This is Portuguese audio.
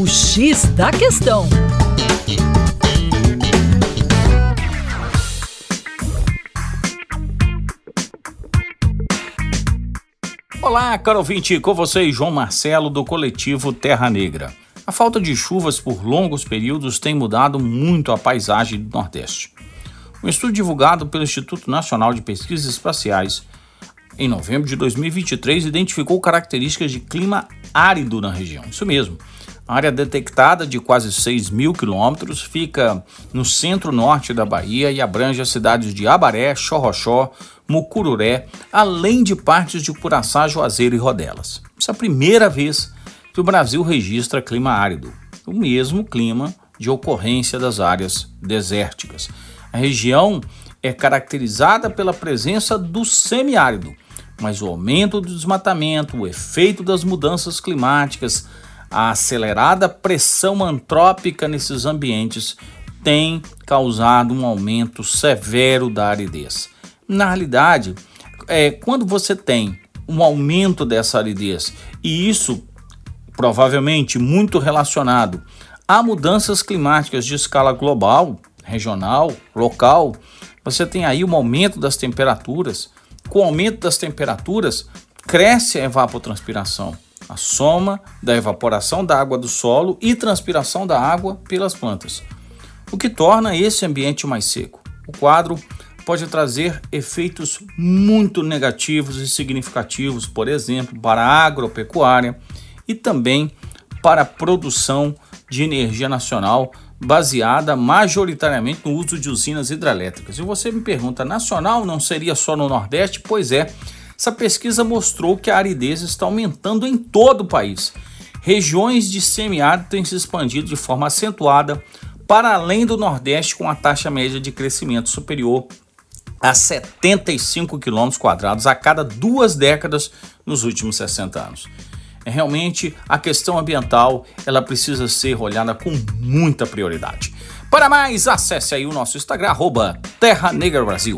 O X da Questão. Olá, caro ouvinte, com vocês João Marcelo do coletivo Terra Negra. A falta de chuvas por longos períodos tem mudado muito a paisagem do Nordeste. Um estudo divulgado pelo Instituto Nacional de Pesquisas Espaciais em novembro de 2023 identificou características de clima árido na região. Isso mesmo. A área detectada de quase 6 mil quilômetros fica no centro-norte da Bahia e abrange as cidades de Abaré, Xorroxó, Mucururé, além de partes de Curaçá, Juazeiro e Rodelas. Essa é a primeira vez que o Brasil registra clima árido, o mesmo clima de ocorrência das áreas desérticas. A região é caracterizada pela presença do semiárido, mas o aumento do desmatamento, o efeito das mudanças climáticas, a acelerada pressão antrópica nesses ambientes tem causado um aumento severo da aridez. Na realidade, é, quando você tem um aumento dessa aridez e isso provavelmente muito relacionado a mudanças climáticas de escala global, regional, local, você tem aí um aumento das temperaturas. Com o aumento das temperaturas, cresce a evapotranspiração a soma da evaporação da água do solo e transpiração da água pelas plantas, o que torna esse ambiente mais seco. O quadro pode trazer efeitos muito negativos e significativos, por exemplo, para a agropecuária e também para a produção de energia nacional baseada majoritariamente no uso de usinas hidrelétricas. E você me pergunta, nacional não seria só no Nordeste? Pois é, essa pesquisa mostrou que a aridez está aumentando em todo o país. Regiões de semiárido têm se expandido de forma acentuada para além do Nordeste, com a taxa média de crescimento superior a 75 km quadrados a cada duas décadas nos últimos 60 anos. É realmente a questão ambiental, ela precisa ser olhada com muita prioridade. Para mais, acesse aí o nosso Instagram, arroba Terra Negra Brasil.